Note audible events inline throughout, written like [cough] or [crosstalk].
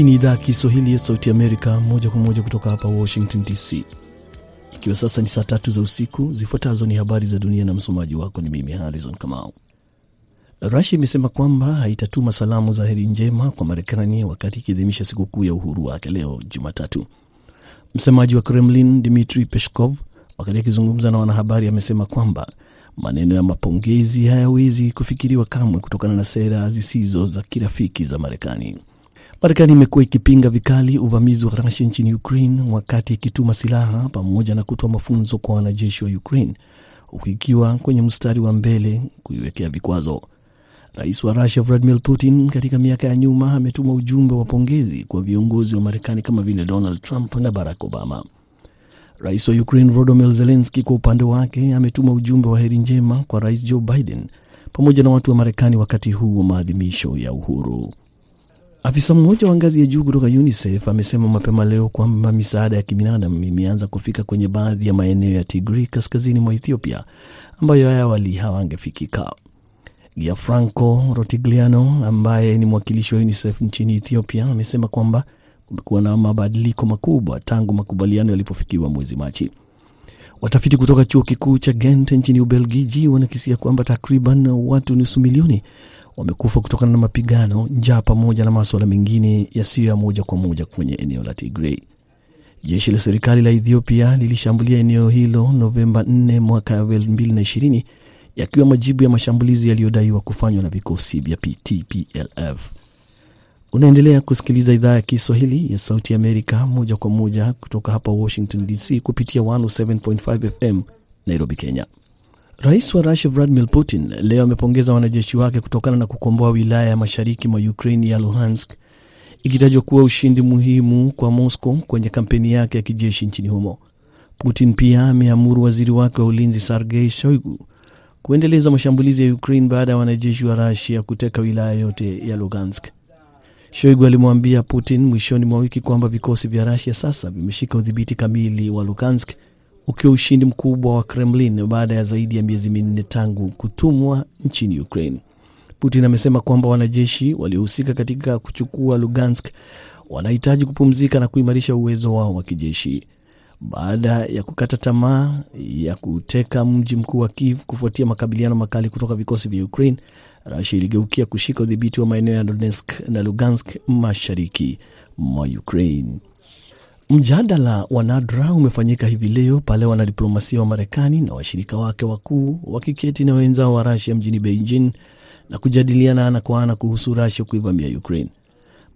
Hii ni idhaa ya Kiswahili ya Sauti Amerika, moja kwa moja kutoka hapa Washington DC. Ikiwa sasa ni saa tatu za usiku, zifuatazo ni habari za dunia na msomaji wako ni mimi Harrison Kamau. Rusia imesema kwamba haitatuma salamu za heri njema kwa Marekani wakati ikiadhimisha sikukuu ya uhuru wake leo Jumatatu. Msemaji wa Kremlin Dmitri Peskov, wakati akizungumza na wanahabari, amesema kwamba maneno ya mapongezi hayawezi kufikiriwa kamwe kutokana na sera zisizo za kirafiki za Marekani. Marekani imekuwa ikipinga vikali uvamizi wa Rusia nchini Ukraine wakati ikituma silaha pamoja na kutoa mafunzo kwa wanajeshi wa Ukraine, huku ikiwa kwenye mstari wa mbele kuiwekea vikwazo. Rais wa Rusia Vladimir Putin katika miaka ya nyuma ametuma ujumbe wa pongezi kwa viongozi wa Marekani kama vile Donald Trump na Barack Obama. Rais wa Ukraine Volodymyr Zelensky kwa upande wake ametuma ujumbe wa heri njema kwa Rais Joe Biden pamoja na watu wa Marekani wakati huu wa maadhimisho ya uhuru. Afisa mmoja wa ngazi ya juu kutoka UNICEF amesema mapema leo kwamba misaada ya kibinadamu imeanza kufika kwenye baadhi ya maeneo ya Tigray kaskazini mwa Ethiopia ambayo awali hawangefikika. Gianfranco Rotigliano ambaye ni mwakilishi wa UNICEF nchini Ethiopia amesema kwamba kumekuwa na mabadiliko makubwa tangu makubaliano yalipofikiwa mwezi Machi. Watafiti kutoka chuo kikuu cha Ghent nchini Ubelgiji wanakisia kwamba takriban watu nusu milioni wamekufa kutokana na mapigano, njaa pamoja na maswala mengine yasiyo ya moja kwa moja kwenye eneo la Tigray. Jeshi la serikali la Ethiopia lilishambulia eneo hilo Novemba 4 mwaka 2020 yakiwa majibu ya mashambulizi yaliyodaiwa kufanywa na vikosi vya TPLF. Unaendelea kusikiliza idhaa ya Kiswahili ya Sauti Amerika moja kwa moja kutoka hapa Washington DC kupitia 107.5 FM Nairobi, Kenya. Rais wa Rusia Vladimir Putin leo amepongeza wanajeshi wake kutokana na kukomboa wilaya ya mashariki mwa Ukraine ya Luhansk, ikitajwa kuwa ushindi muhimu kwa Moscow kwenye kampeni yake ya kijeshi nchini humo. Putin pia ameamuru waziri wake wa ulinzi Sergei Shoigu kuendeleza mashambulizi ya Ukraine baada ya wanajeshi wa Rusia kuteka wilaya yote ya Lugansk. Shoigu alimwambia Putin mwishoni mwa wiki kwamba vikosi vya Rusia sasa vimeshika udhibiti kamili wa Lugansk, ukiwa ushindi mkubwa wa Kremlin baada ya zaidi ya miezi minne tangu kutumwa nchini Ukraine. Putin amesema kwamba wanajeshi waliohusika katika kuchukua Lugansk wanahitaji kupumzika na kuimarisha uwezo wao wa kijeshi. Baada ya kukata tamaa ya kuteka mji mkuu wa Kiev kufuatia makabiliano makali kutoka vikosi vya Ukraine, Rasia iligeukia kushika udhibiti wa maeneo ya Donetsk na Lugansk mashariki mwa Ukraine. Mjadala wa nadra umefanyika hivi leo pale wanadiplomasia wa Marekani na washirika wake wakuu wakiketi na wenzao wa Rusia mjini Beijing na kujadiliana ana kwa ana kuhusu Rusia kuivamia Ukraine.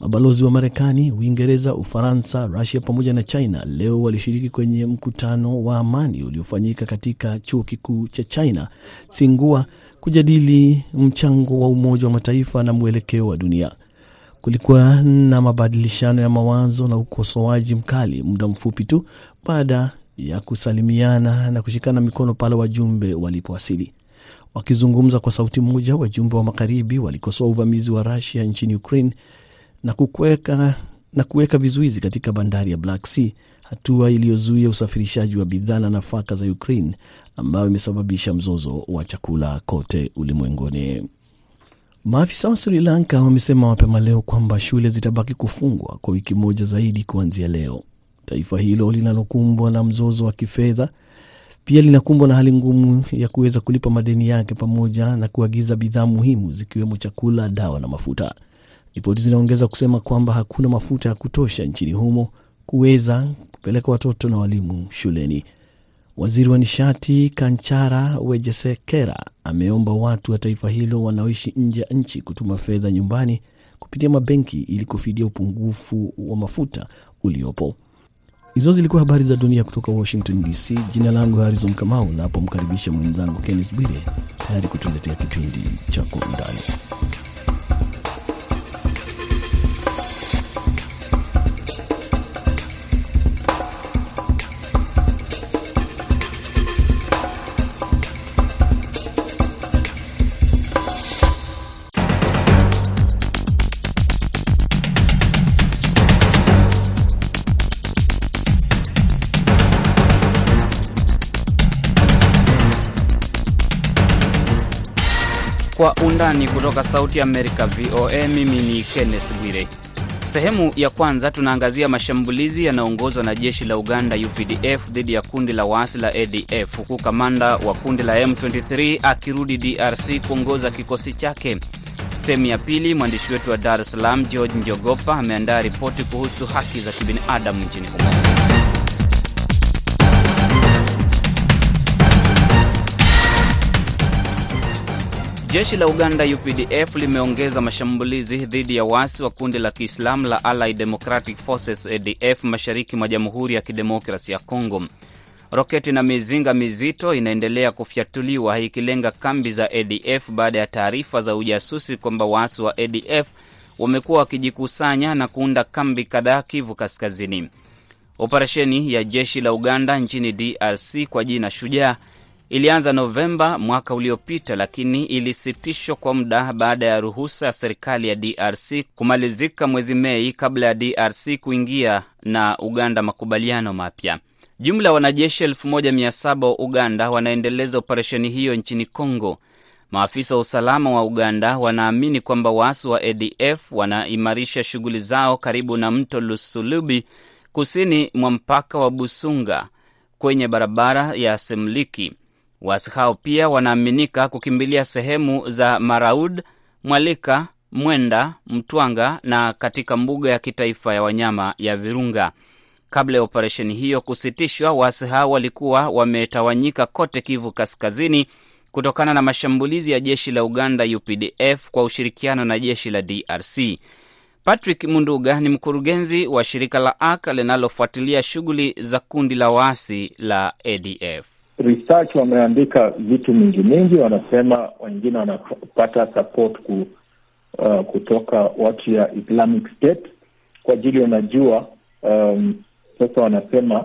Mabalozi wa Marekani, Uingereza, Ufaransa, Rusia pamoja na China leo walishiriki kwenye mkutano wa amani uliofanyika katika chuo kikuu cha China Tsinghua kujadili mchango wa Umoja wa Mataifa na mwelekeo wa dunia. Kulikuwa na mabadilishano ya mawazo na ukosoaji mkali muda mfupi tu baada ya kusalimiana na kushikana mikono pale wajumbe walipowasili. Wakizungumza kwa sauti moja, wajumbe wa magharibi walikosoa uvamizi wa Rusia nchini Ukraine na kuweka na kuweka vizuizi katika bandari ya Black Sea, hatua iliyozuia usafirishaji wa bidhaa na nafaka za Ukraine ambayo imesababisha mzozo wa chakula kote ulimwenguni. Maafisa wa Sri Lanka wamesema mapema leo kwamba shule zitabaki kufungwa kwa wiki moja zaidi kuanzia leo. Taifa hilo linalokumbwa na mzozo wa kifedha pia linakumbwa na hali ngumu ya kuweza kulipa madeni yake pamoja na kuagiza bidhaa muhimu zikiwemo chakula, dawa na mafuta. Ripoti zinaongeza kusema kwamba hakuna mafuta ya kutosha nchini humo kuweza kupeleka watoto na walimu shuleni. Waziri wa nishati Kanchara Wejesekera ameomba watu wa taifa hilo wanaoishi nje ya nchi kutuma fedha nyumbani kupitia mabenki ili kufidia upungufu wa mafuta uliopo. Hizo zilikuwa habari za dunia kutoka Washington DC. Jina langu Harrison Kamau, napomkaribisha mwenzangu Kennis Bwire tayari kutuletea kipindi cha Kwa Undani. Kwa undani kutoka Sauti Amerika, VOA. Mimi ni Kenneth Bwire. Sehemu ya kwanza tunaangazia mashambulizi yanayoongozwa na jeshi la Uganda UPDF dhidi ya kundi la waasi la ADF huku kamanda wa kundi la M23 akirudi DRC kuongoza kikosi chake. Sehemu ya pili, mwandishi wetu wa Dar es Salaam George Njogopa ameandaa ripoti kuhusu haki za kibinadamu nchini humo. Jeshi la Uganda UPDF limeongeza mashambulizi dhidi ya waasi wa kundi la Kiislamu la Allied Democratic Forces ADF mashariki mwa Jamhuri ya Kidemokrasi ya Kongo. Roketi na mizinga mizito inaendelea kufyatuliwa ikilenga kambi za ADF baada ya taarifa za ujasusi kwamba waasi wa ADF wamekuwa wakijikusanya na kuunda kambi kadhaa Kivu Kaskazini. Operesheni ya jeshi la Uganda nchini DRC kwa jina Shujaa ilianza Novemba mwaka uliopita, lakini ilisitishwa kwa muda baada ya ruhusa ya serikali ya DRC kumalizika mwezi Mei kabla ya DRC kuingia na Uganda makubaliano mapya. Jumla ya wanajeshi 1700 wa Uganda wanaendeleza operesheni hiyo nchini Congo. Maafisa wa usalama wa Uganda wanaamini kwamba waasi wa ADF wanaimarisha shughuli zao karibu na mto Lusulubi, kusini mwa mpaka wa Busunga kwenye barabara ya Semliki. Waasi hao pia wanaaminika kukimbilia sehemu za Maraud, Mwalika, Mwenda, Mtwanga na katika mbuga ya kitaifa ya wanyama ya Virunga. Kabla ya operesheni hiyo kusitishwa, waasi hao walikuwa wametawanyika kote Kivu Kaskazini kutokana na mashambulizi ya jeshi la Uganda UPDF kwa ushirikiano na jeshi la DRC. Patrick Munduga ni mkurugenzi wa shirika la AK linalofuatilia shughuli za kundi la waasi la ADF. Research wameandika vitu mingi mingi, wanasema wengine wanapata support ku, uh, kutoka watu ya Islamic State kwa ajili wanajua, um, sasa wanasema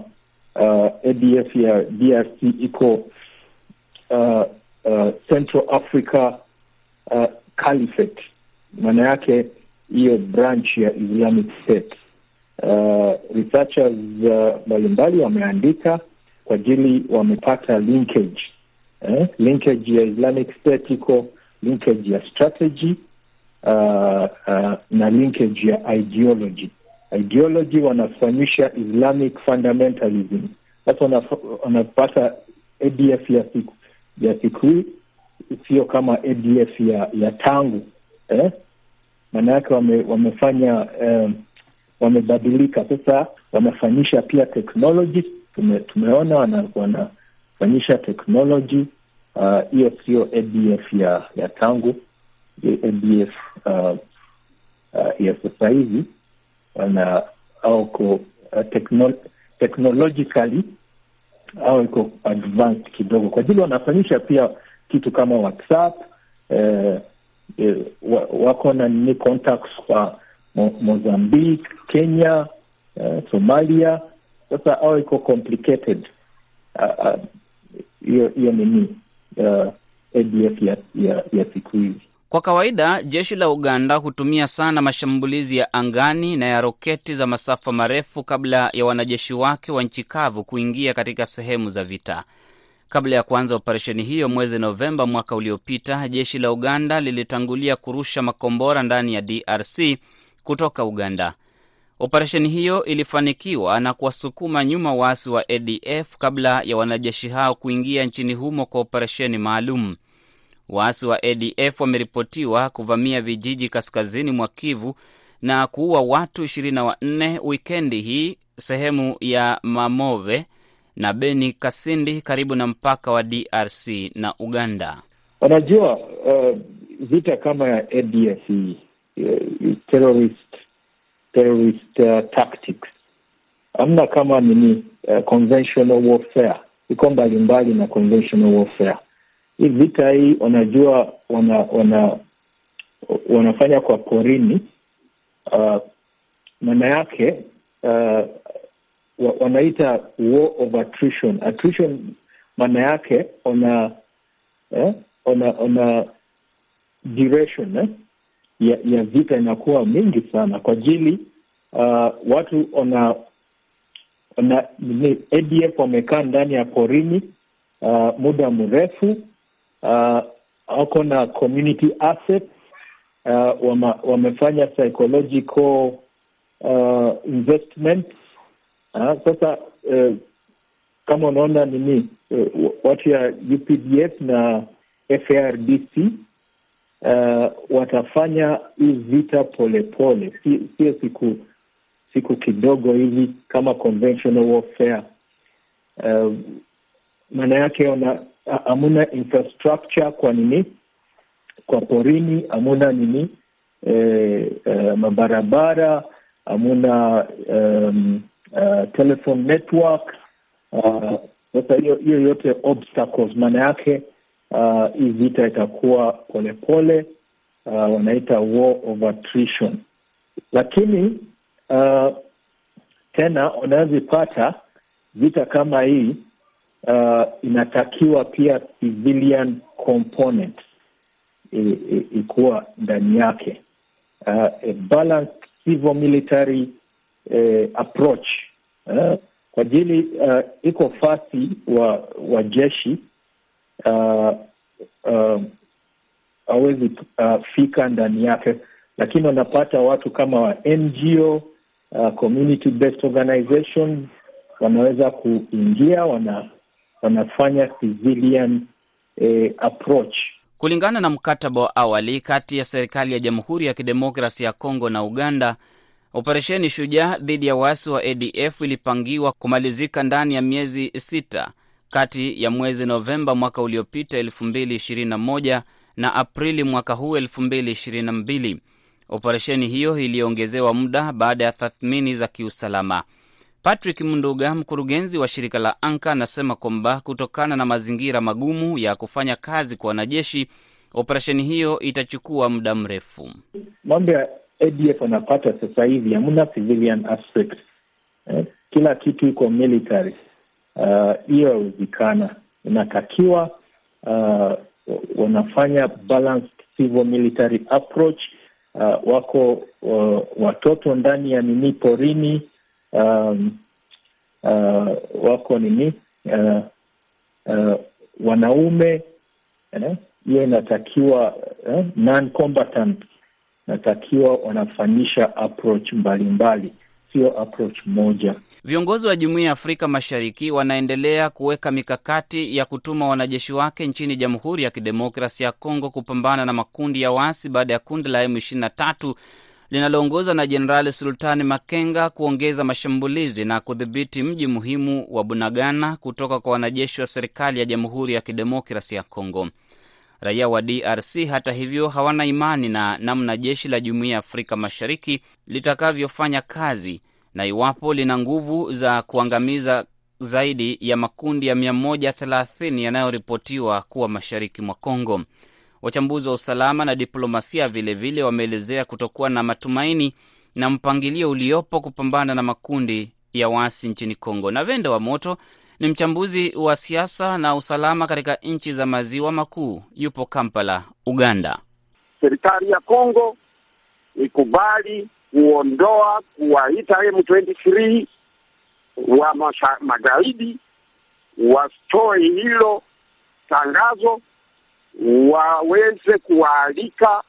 uh, ADF ya DRC iko uh, uh, Central Africa uh, Caliphate, maana yake hiyo branch ya Islamic State. Uh, researchers mbalimbali uh, wameandika kwa ajili wamepata linkage eh? Linkage ya Islamic State iko linkage ya strategy uh, uh, na linkage ya ideology. Ideology wanafanyisha Islamic fundamentalism. Sasa wanapata ADF ya siku ya siku hii sio kama ADF ya ya tangu eh? Maana yake wame, wamefanya um, wamebadilika sasa, wamefanyisha pia technology tume, tumeona wanafanyisha teknoloji hiyo. Uh, sio ADF ya ya tangu ADF uh, uh, ya sasa hivi wana au ko uh, techno, technologically au iko advanced kidogo, kwa ajili wanafanyisha pia kitu kama WhatsApp eh, eh, wako na nini contacts kwa Mo, Mozambique, Kenya, eh, Somalia sasa au iko complicated hiyo uh, uh, nini uh, ADF ya, ya, ya siku hizi. Kwa kawaida jeshi la Uganda hutumia sana mashambulizi ya angani na ya roketi za masafa marefu kabla ya wanajeshi wake wa nchi kavu kuingia katika sehemu za vita. Kabla ya kuanza operesheni hiyo mwezi Novemba mwaka uliopita, jeshi la Uganda lilitangulia kurusha makombora ndani ya DRC kutoka Uganda. Operesheni hiyo ilifanikiwa na kuwasukuma nyuma waasi wa ADF kabla ya wanajeshi hao kuingia nchini humo kwa operesheni maalum. Waasi wa ADF wameripotiwa kuvamia vijiji kaskazini mwa Kivu na kuua watu 24 wikendi hii sehemu ya Mamove na Beni Kasindi karibu na mpaka wa DRC na Uganda. Wanajua uh, vita kama ya ADF uh, terrorist terrorist uh, tactics hamna kama nini uh, conventional warfare iko mbalimbali na conventional warfare. Hii vita hii wanajua wana, wana wanafanya kwa porini uh, maana yake uh, wanaita war of attrition. Attrition maana yake ona eh, ona ona duration eh, ya, ya vita inakuwa mingi sana kwa ajili uh, watu ona ona ADF wamekaa ndani ya porini uh, muda mrefu. Uh, wako na community asset uh, wama, wamefanya psychological uh, investment uh, sasa uh, kama unaona nini uh, watu ya UPDF na FARDC uh, watafanya hii vita polepole, sio si siku siku kidogo hivi kama conventional warfare. Uh, maana yake hamuna infrastructure kwa nini? Kwa porini, hamuna nini? Eh, eh, mabarabara, hamuna um, uh, telephone network. Sasa uh, hiyo yote obstacles, maana yake uh, hii vita itakuwa polepole uh, wanaita war of attrition, lakini uh, tena unazipata vita kama hii uh, inatakiwa pia civilian component ikuwa ndani yake. Uh, a balanced civil military uh, approach. Uh, kwa ajili uh, iko fasi wa wa jeshi uh, uh, awezi uh, fika ndani yake, lakini wanapata watu kama wa NGO uh, community based organization wanaweza kuingia, wana, wanafanya civilian eh, approach Kulingana na mkataba wa awali kati ya serikali ya Jamhuri ya Kidemokrasi ya Kongo na Uganda, operesheni Shujaa dhidi ya waasi wa ADF ilipangiwa kumalizika ndani ya miezi sita kati ya mwezi Novemba mwaka uliopita 2021 na Aprili mwaka huu 2022. Operesheni hiyo iliongezewa muda baada ya tathmini za kiusalama. Patrick Munduga, mkurugenzi wa shirika la Anka, anasema kwamba kutokana na mazingira magumu ya kufanya kazi kwa wanajeshi, operesheni hiyo itachukua muda mrefu. Mambo ya ADF wanapata sasa hivi hamna civilian aspect eh, kila kitu iko military. Hiyo uh, haiwezekana. Inatakiwa uh, wanafanya balanced civil military approach. Uh, wako uh, watoto ndani ya nini porini Um, uh, wako nini uh, uh, wanaume hiyo eh, inatakiwa eh, non combatant inatakiwa wanafanyisha approach mbalimbali, sio approach moja. Viongozi wa Jumuiya ya Afrika Mashariki wanaendelea kuweka mikakati ya kutuma wanajeshi wake nchini Jamhuri ya Kidemokrasia ya Kongo kupambana na makundi ya waasi baada ya kundi la M23 linaloongozwa na Jenerali Sultani Makenga kuongeza mashambulizi na kudhibiti mji muhimu wa Bunagana kutoka kwa wanajeshi wa serikali ya Jamhuri ya Kidemokrasi ya Kongo. Raia wa DRC hata hivyo hawana imani na namna jeshi la Jumuiya ya Afrika Mashariki litakavyofanya kazi na iwapo lina nguvu za kuangamiza zaidi ya makundi ya 130 yanayoripotiwa kuwa mashariki mwa Kongo. Wachambuzi wa usalama na diplomasia vilevile wameelezea kutokuwa na matumaini na mpangilio uliopo kupambana na makundi ya waasi nchini Kongo. Na Vende wa Moto ni mchambuzi wa siasa na usalama katika nchi za maziwa makuu, yupo Kampala, Uganda. Serikali ya Kongo ikubali kuondoa kuwaita M23 wa magaidi watoe hilo tangazo waweze kuwaalika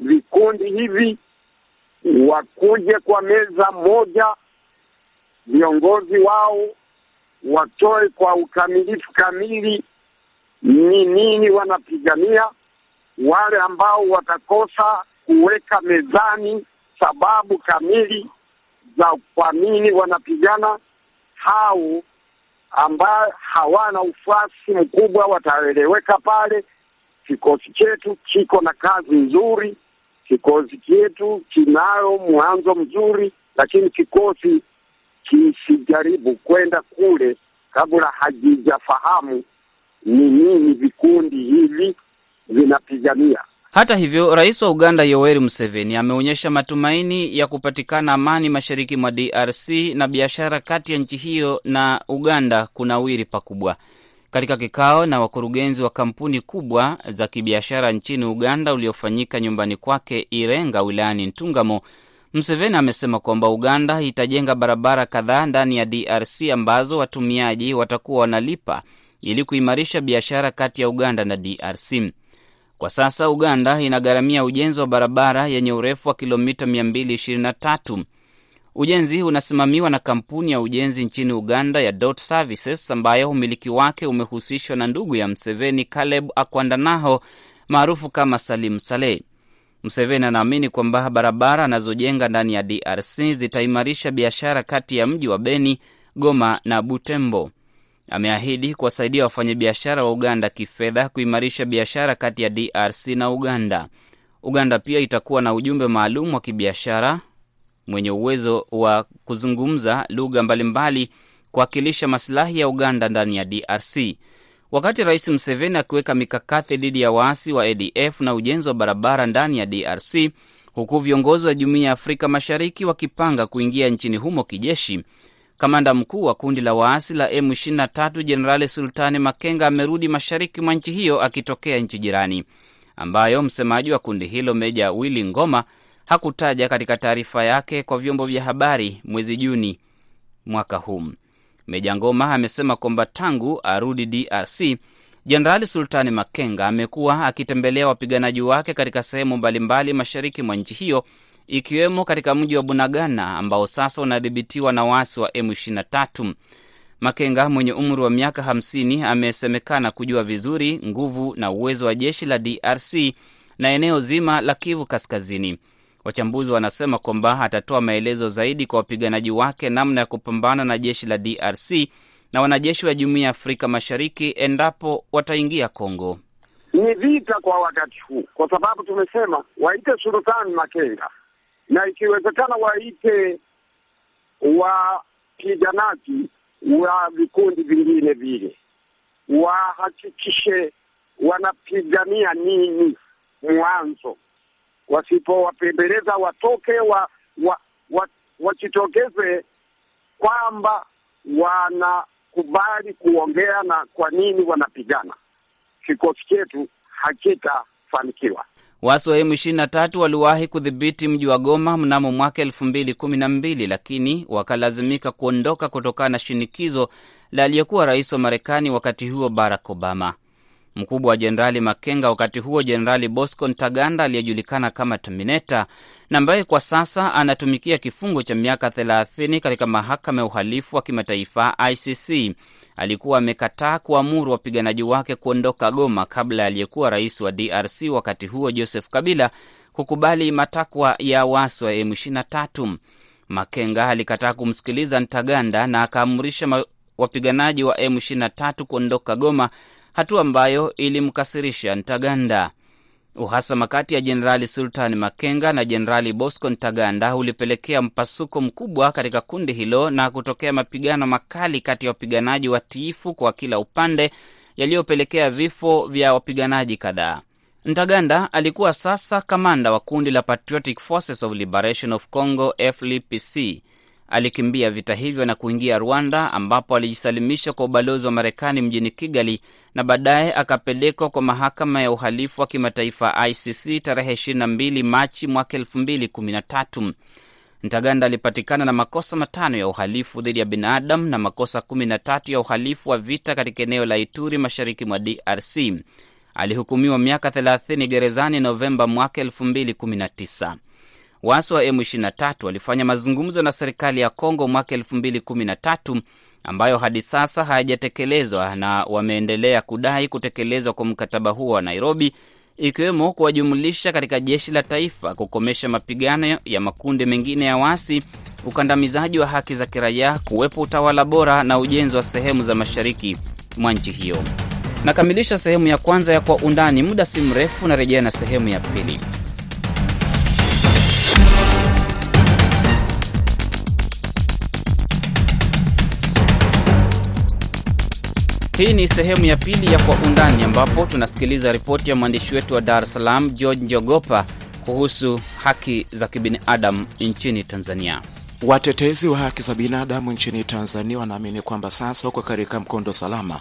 vikundi hivi wakuje kwa meza moja, viongozi wao watoe kwa ukamilifu kamili ni nini wanapigania. Wale ambao watakosa kuweka mezani sababu kamili za kwa nini wanapigana, hao ambao hawana ufuasi mkubwa wataeleweka pale. Kikosi chetu kiko na kazi nzuri, kikosi chetu kinayo mwanzo mzuri, lakini kikosi kisijaribu kwenda kule kabla hajijafahamu ni nini vikundi hivi vinapigania. Hata hivyo, rais wa Uganda Yoweri Museveni ameonyesha matumaini ya kupatikana amani mashariki mwa DRC na biashara kati ya nchi hiyo na Uganda kunawiri pakubwa. Katika kikao na wakurugenzi wa kampuni kubwa za kibiashara nchini Uganda uliofanyika nyumbani kwake Irenga wilayani Ntungamo, Museveni amesema kwamba Uganda itajenga barabara kadhaa ndani ya DRC ambazo watumiaji watakuwa wanalipa ili kuimarisha biashara kati ya Uganda na DRC. Kwa sasa Uganda inagharamia ujenzi wa barabara yenye urefu wa kilomita 223. Ujenzi unasimamiwa na kampuni ya ujenzi nchini Uganda ya Dot Services ambayo umiliki wake umehusishwa na ndugu ya Mseveni, Caleb Akwandanaho maarufu kama Salim Saleh. Mseveni anaamini kwamba barabara anazojenga ndani ya DRC zitaimarisha biashara kati ya mji wa Beni, Goma na Butembo. Ameahidi kuwasaidia wafanyabiashara wa Uganda kifedha kuimarisha biashara kati ya DRC na Uganda. Uganda pia itakuwa na ujumbe maalum wa kibiashara mwenye uwezo wa kuzungumza lugha mbalimbali kuwakilisha masilahi ya Uganda ndani ya DRC. Wakati Rais Museveni akiweka mikakati dhidi ya waasi wa ADF na ujenzi wa barabara ndani ya DRC, huku viongozi wa Jumuiya ya Afrika Mashariki wakipanga kuingia nchini humo kijeshi, kamanda mkuu wa kundi la waasi la M23 Jenerali Sultani Makenga amerudi mashariki mwa nchi hiyo akitokea nchi jirani, ambayo msemaji wa kundi hilo Meja Willy Ngoma hakutaja katika taarifa yake kwa vyombo vya habari mwezi Juni mwaka huu. Meja Ngoma amesema kwamba tangu arudi DRC, Jenerali Sultani Makenga amekuwa akitembelea wapiganaji wake katika sehemu mbalimbali mashariki mwa nchi hiyo, ikiwemo katika mji wa Bunagana ambao sasa unadhibitiwa na waasi wa M23. Makenga mwenye umri wa miaka 50 amesemekana kujua vizuri nguvu na uwezo wa jeshi la DRC na eneo zima la Kivu Kaskazini. Wachambuzi wanasema kwamba atatoa maelezo zaidi kwa wapiganaji wake namna ya kupambana na jeshi la DRC na wanajeshi wa Jumuiya ya Afrika Mashariki endapo wataingia Kongo. Ni vita kwa wakati huu, kwa sababu tumesema waite Sultani Makenga na ikiwezekana waite wapiganaji wa vikundi vingine vile, wahakikishe wanapigania nini mwanzo wasipowapembeleza watoke wa, wa, wa, wajitokeze kwamba wanakubali kuongea na kwa nini wanapigana. Kikosi chetu hakitafanikiwa. Waasi wa M23 waliwahi kudhibiti mji wa Goma mnamo mwaka elfu mbili kumi na mbili lakini wakalazimika kuondoka kutokana na shinikizo la aliyekuwa rais wa Marekani wakati huo Barack Obama. Mkubwa wa Jenerali Makenga wakati huo, Jenerali Bosco Ntaganda aliyejulikana kama Terminator na ambaye kwa sasa anatumikia kifungo cha miaka 30 katika mahakama ya uhalifu wa kimataifa ICC, alikuwa amekataa kuamuru wapiganaji wake kuondoka Goma kabla aliyekuwa rais wa DRC wakati huo Joseph Kabila kukubali matakwa ya waasi wa M23. Makenga alikataa kumsikiliza Ntaganda na akaamrisha wapiganaji wa M23 kuondoka Goma, hatua ambayo ilimkasirisha Ntaganda. Uhasama kati ya Jenerali Sultan Makenga na Jenerali Bosco Ntaganda ulipelekea mpasuko mkubwa katika kundi hilo na kutokea mapigano makali kati ya wapiganaji watiifu kwa kila upande yaliyopelekea vifo vya wapiganaji kadhaa. Ntaganda alikuwa sasa kamanda wa kundi la Patriotic Forces of Liberation of Congo, FLPC. Alikimbia vita hivyo na kuingia Rwanda, ambapo alijisalimisha kwa ubalozi wa Marekani mjini Kigali na baadaye akapelekwa kwa mahakama ya uhalifu wa kimataifa ICC tarehe 22 Machi mwaka 2013. Ntaganda alipatikana na makosa matano ya uhalifu dhidi ya binadamu na makosa 13 ya uhalifu wa vita katika eneo la Ituri, mashariki mwa DRC. Alihukumiwa miaka 30 gerezani Novemba mwaka 2019. Waasi wa M23 walifanya mazungumzo na serikali ya Kongo mwaka 2013 ambayo hadi sasa hayajatekelezwa na wameendelea kudai kutekelezwa kwa mkataba huo wa Nairobi, ikiwemo kuwajumulisha katika jeshi la taifa, kukomesha mapigano ya makundi mengine ya waasi, ukandamizaji wa haki za kiraia, kuwepo utawala bora na ujenzi wa sehemu za mashariki mwa nchi hiyo. Nakamilisha sehemu ya kwanza ya Kwa Undani. Muda si mrefu narejea na sehemu ya pili. Hii ni sehemu ya pili ya Kwa Undani, ambapo tunasikiliza ripoti ya mwandishi wetu wa Dar es Salaam, George Njogopa, kuhusu haki za kibinadamu nchini Tanzania. Watetezi wa haki za binadamu nchini Tanzania wanaamini kwamba sasa wako katika mkondo salama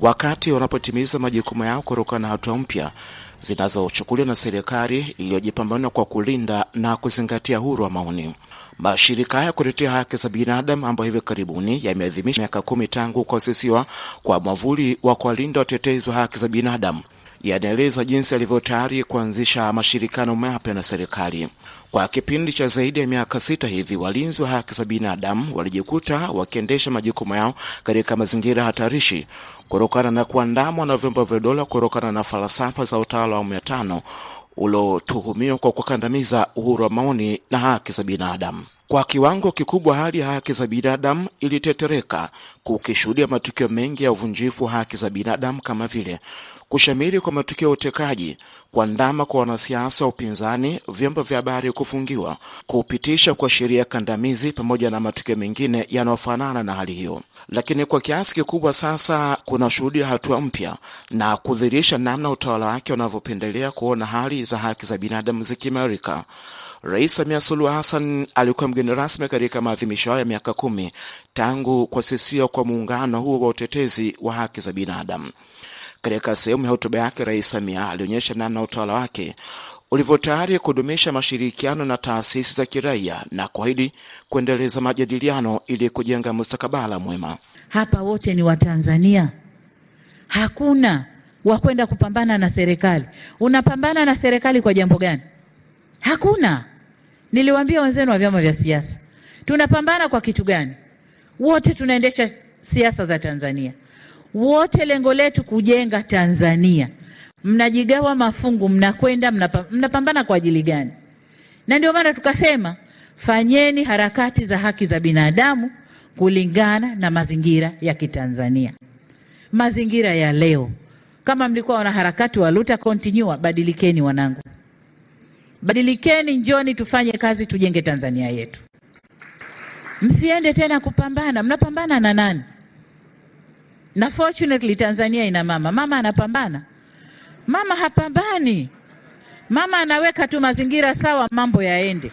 wakati wanapotimiza majukumu yao kutokana na hatua mpya zinazochukuliwa na serikali iliyojipambanua kwa kulinda na kuzingatia uhuru wa maoni. Mashirika haya kutetea haki za binadamu ambayo hivi karibuni yameadhimisha miaka kumi tangu kuasisiwa kwa mwavuli wa kuwalinda watetezi wa haki za binadamu yanaeleza jinsi alivyo tayari kuanzisha mashirikano mapya na serikali. Kwa kipindi cha zaidi ya miaka sita hivi, walinzi wa haki za binadamu walijikuta wakiendesha majukumu yao katika mazingira hatarishi kutokana na kuandamwa na vyombo vya dola kutokana na falsafa za utawala wa awamu ya tano uliotuhumiwa kwa kukandamiza uhuru wa maoni na haki za binadamu. Kwa kiwango kikubwa, hali ya haki za binadamu ilitetereka, kukishuhudia matukio mengi ya uvunjifu wa haki za binadamu kama vile kushamiri kwa matukio ya utekaji, kuandama kwa wanasiasa wa upinzani, vyombo vya habari kufungiwa, kupitisha kwa sheria kandamizi, pamoja na matukio mengine yanayofanana na hali hiyo. Lakini kwa kiasi kikubwa sasa kunashuhudia hatua mpya na kudhihirisha namna utawala wake unavyopendelea kuona hali za haki za binadamu zikiimarika. Rais Samia Suluhu Hassan alikuwa mgeni rasmi katika maadhimisho hayo ya miaka kumi tangu kuasisiwa kwa muungano huo wa utetezi wa haki za binadamu. Katika sehemu ya hotuba yake, Rais Samia alionyesha namna utawala wake ulivyo tayari kudumisha mashirikiano na taasisi za kiraia na kuahidi kuendeleza majadiliano ili kujenga mustakabala mwema. Hapa wote ni Watanzania, hakuna wa kwenda kupambana na serikali. Unapambana na serikali kwa jambo gani? Hakuna. Niliwaambia wenzenu wa vyama vya siasa, tunapambana kwa kitu gani? Wote tunaendesha siasa za Tanzania, wote lengo letu kujenga Tanzania. Mnajigawa mafungu, mnakwenda mnapambana kwa ajili gani? Na ndio maana tukasema fanyeni harakati za haki za binadamu kulingana na mazingira ya Kitanzania, mazingira ya leo. Kama mlikuwa wanaharakati wa Luta Continua, badilikeni wanangu, badilikeni, njoni tufanye kazi, tujenge Tanzania yetu. Msiende tena kupambana. Mnapambana na nani? Na fortunately Tanzania ina mama. Mama anapambana? Mama hapambani. Mama anaweka tu mazingira sawa, mambo yaende.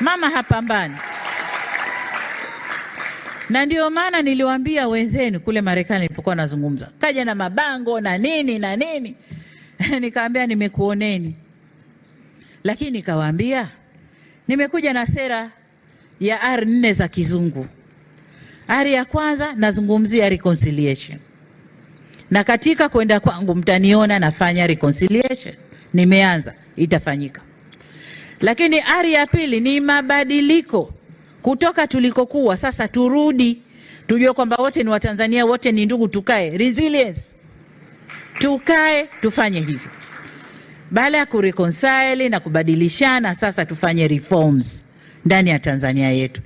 Mama hapambani. Na ndio maana niliwaambia wenzenu kule Marekani nilipokuwa nazungumza, kaja na mabango na nini na nini [laughs] nikaambia nimekuoneni, lakini nikawaambia nimekuja na sera ya R nne za kizungu. R ya kwanza nazungumzia reconciliation, na katika kwenda kwangu mtaniona nafanya reconciliation, nimeanza, itafanyika. Lakini R ya pili ni mabadiliko kutoka tulikokuwa, sasa turudi tujue kwamba wote ni Watanzania, wote ni ndugu, tukae resilience, tukae tufanye hivyo. Baada ya kureconcile na kubadilishana, sasa tufanye reforms ndani ya Tanzania yetu.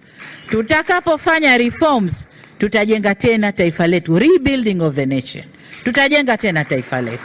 Tutakapofanya reforms, tutajenga tena taifa letu, rebuilding of the nation, tutajenga tena taifa letu.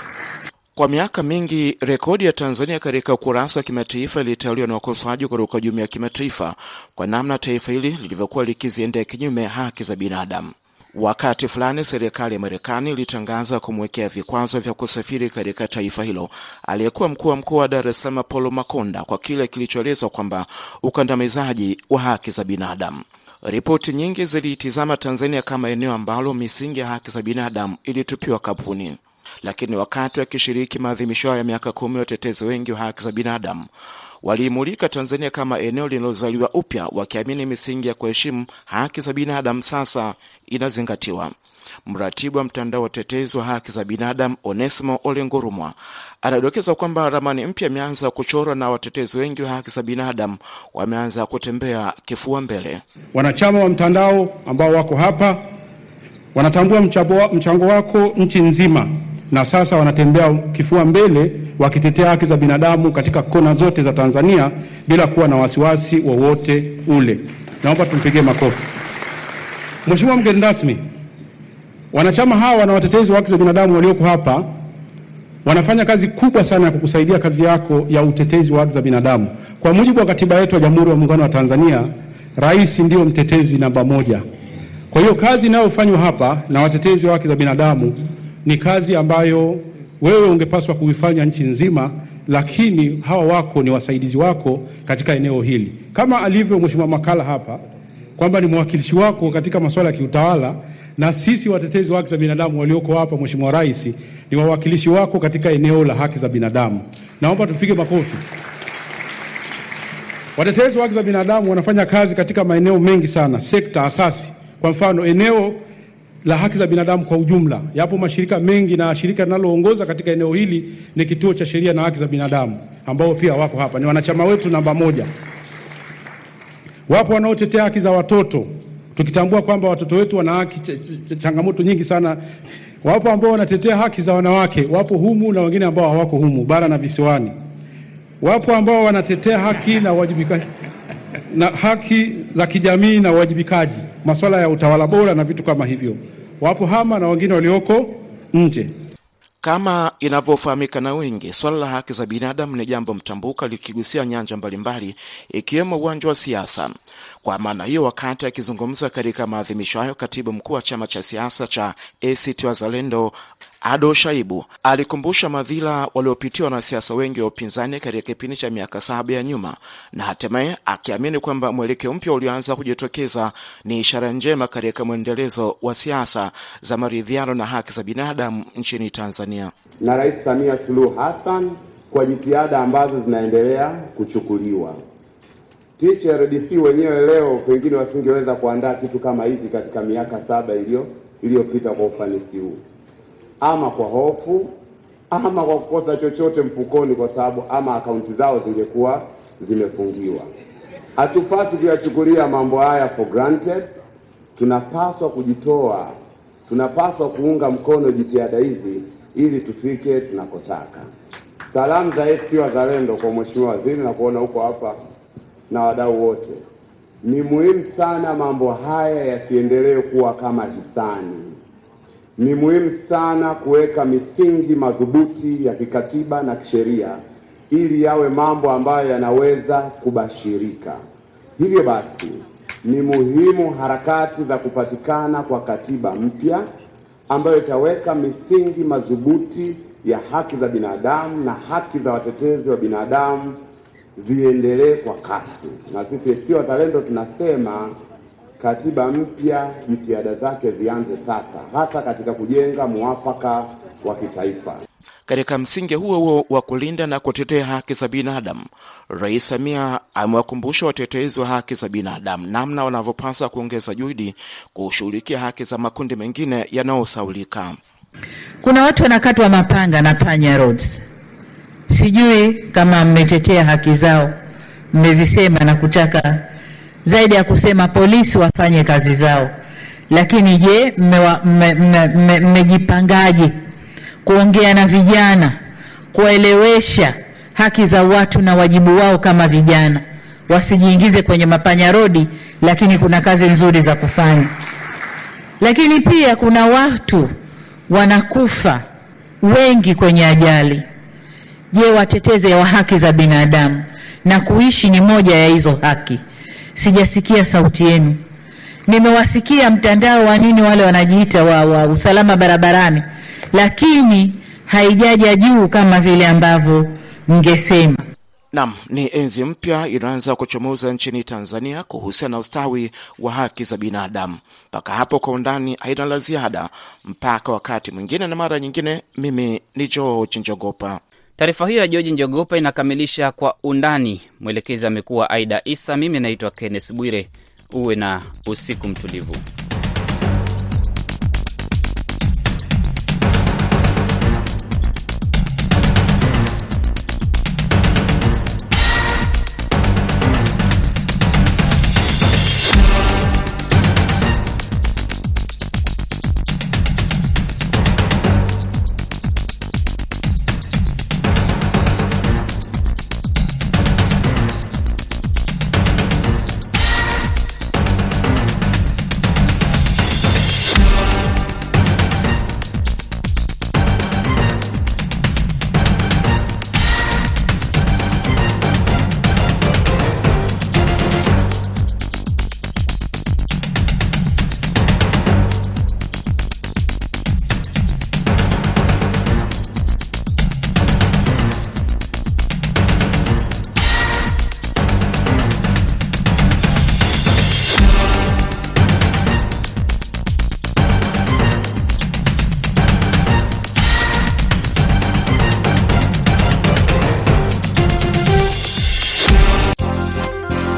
Kwa miaka mingi rekodi ya Tanzania katika ukurasa wa kimataifa ilitawaliwa na wakosoaji kutoka jumuiya ya kimataifa kwa namna taifa hili lilivyokuwa likiziendea kinyume haki za binadamu. Wakati fulani serikali ya Marekani ilitangaza kumwekea vikwazo vya kusafiri katika taifa hilo aliyekuwa mkuu wa mkoa wa Dar es Salaam Paulo Makonda kwa kile kilichoelezwa kwamba ukandamizaji wa haki za binadamu. Ripoti nyingi ziliitizama Tanzania kama eneo ambalo misingi ya haki za binadamu ilitupiwa kapuni. Lakini wakati wakishiriki maadhimisho ya miaka kumi watetezi wengi wa haki za binadamu waliimulika Tanzania kama eneo linalozaliwa upya, wakiamini misingi ya kuheshimu haki za binadamu sasa inazingatiwa. Mratibu wa mtandao wa watetezi wa haki za binadamu Onesimo Olengurumwa anadokeza kwamba ramani mpya imeanza kuchorwa na watetezi wengi wa haki za binadamu wameanza kutembea kifua mbele. Wanachama wa mtandao ambao wako hapa wanatambua mchango wako nchi nzima, na sasa wanatembea kifua mbele wakitetea haki za binadamu katika kona zote za Tanzania bila kuwa na wasiwasi wowote ule. Naomba tumpigie makofi. Mheshimiwa mgeni rasmi, wanachama hawa na watetezi wa haki za binadamu walioko hapa wanafanya kazi kubwa sana ya kukusaidia kazi yako ya utetezi wa haki za binadamu. Kwa mujibu wa katiba yetu ya Jamhuri ya Muungano wa Tanzania, rais ndiyo mtetezi namba moja. Kwa hiyo kazi inayofanywa hapa na watetezi wa haki za binadamu ni kazi ambayo wewe ungepaswa kuifanya nchi nzima, lakini hawa wako ni wasaidizi wako katika eneo hili, kama alivyo Mheshimiwa Makala hapa kwamba ni mwakilishi wako katika masuala ya kiutawala, na sisi watetezi wa haki za binadamu walioko hapa, Mheshimiwa Rais, ni wawakilishi wako katika eneo la haki za binadamu. Naomba tupige makofi. Watetezi wa haki za binadamu wanafanya kazi katika maeneo mengi sana, sekta asasi. Kwa mfano, eneo la haki za binadamu kwa ujumla. Yapo mashirika mengi na shirika linaloongoza katika eneo hili ni Kituo cha Sheria na Haki za Binadamu, ambao pia wako hapa, ni wanachama wetu namba moja. Wapo wanaotetea haki za watoto, tukitambua kwamba watoto wetu wana haki ch ch changamoto nyingi sana. Wapo ambao wanatetea haki za wanawake, wapo humu na wengine ambao hawako humu, bara na visiwani. Wapo ambao wanatetea haki na uwajibikaji na haki za kijamii na uwajibikaji, masuala ya utawala bora na vitu kama hivyo. Wapo hama na wengine walioko nje. Kama inavyofahamika na wengi, swala la haki za binadamu ni jambo mtambuka likigusia nyanja mbalimbali ikiwemo uwanja wa siasa. Kwa maana hiyo, wakati akizungumza katika maadhimisho hayo, katibu mkuu wa chama cha siasa cha ACT Wazalendo Ado Shaibu alikumbusha madhila waliopitiwa wanasiasa wengi wa upinzani katika kipindi cha miaka saba ya nyuma, na hatimaye akiamini kwamba mwelekeo mpya ulioanza kujitokeza ni ishara njema katika mwendelezo wa siasa za maridhiano na haki za binadamu nchini Tanzania. Na Rais Samia Suluhu Hassan kwa jitihada ambazo zinaendelea kuchukuliwa. THRDC wenyewe leo pengine wasingeweza kuandaa kitu kama hiki katika miaka saba iliyopita kwa ufanisi huu ama kwa hofu ama kwa kukosa chochote mfukoni, kwa sababu ama akaunti zao zingekuwa zimefungiwa. Hatupaswi kuyachukulia mambo haya for granted. Tunapaswa kujitoa, tunapaswa kuunga mkono jitihada hizi ili tufike tunakotaka. Salamu za ACT Wazalendo kwa Mheshimiwa Waziri na kuona huko hapa na wadau wote. Ni muhimu sana mambo haya yasiendelee kuwa kama hisani ni muhimu sana kuweka misingi madhubuti ya kikatiba na kisheria ili yawe mambo ambayo yanaweza kubashirika. Hivyo basi, ni muhimu harakati za kupatikana kwa katiba mpya ambayo itaweka misingi madhubuti ya haki za binadamu na haki za watetezi wa binadamu ziendelee kwa kasi. Na sisi ACT Wazalendo tunasema katiba mpya jitihada zake zianze sasa, hasa katika kujenga muafaka wa kitaifa. Katika msingi huo huo wa kulinda na kutetea haki za binadamu, Rais Samia amewakumbusha watetezi wa haki za binadamu namna wanavyopaswa kuongeza juhudi kushughulikia haki za makundi mengine yanayosaulika. Kuna watu wanakatwa mapanga na panya roads. Sijui kama mmetetea haki zao, mmezisema na kutaka zaidi ya kusema polisi wafanye kazi zao, lakini je, mmejipangaje kuongea na vijana, kuwaelewesha haki za watu na wajibu wao kama vijana, wasijiingize kwenye mapanya rodi, lakini kuna kazi nzuri za kufanya. Lakini pia kuna watu wanakufa wengi kwenye ajali. Je, wateteze wa haki za binadamu na kuishi ni moja ya hizo haki. Sijasikia sauti yenu. Nimewasikia mtandao wa nini wale wanajiita wa, wa usalama barabarani, lakini haijaja juu kama vile ambavyo mngesema. Nam, ni enzi mpya inaanza kuchomoza nchini Tanzania kuhusiana na ustawi wa haki za binadamu. Mpaka hapo kwa undani haina la ziada, mpaka wakati mwingine na mara nyingine. Mimi ni George Njogopa. Taarifa hiyo ya George Njogopa inakamilisha kwa undani. Mwelekezi amekuwa Aida Isa, mimi naitwa Kenneth Bwire. Uwe na usiku mtulivu.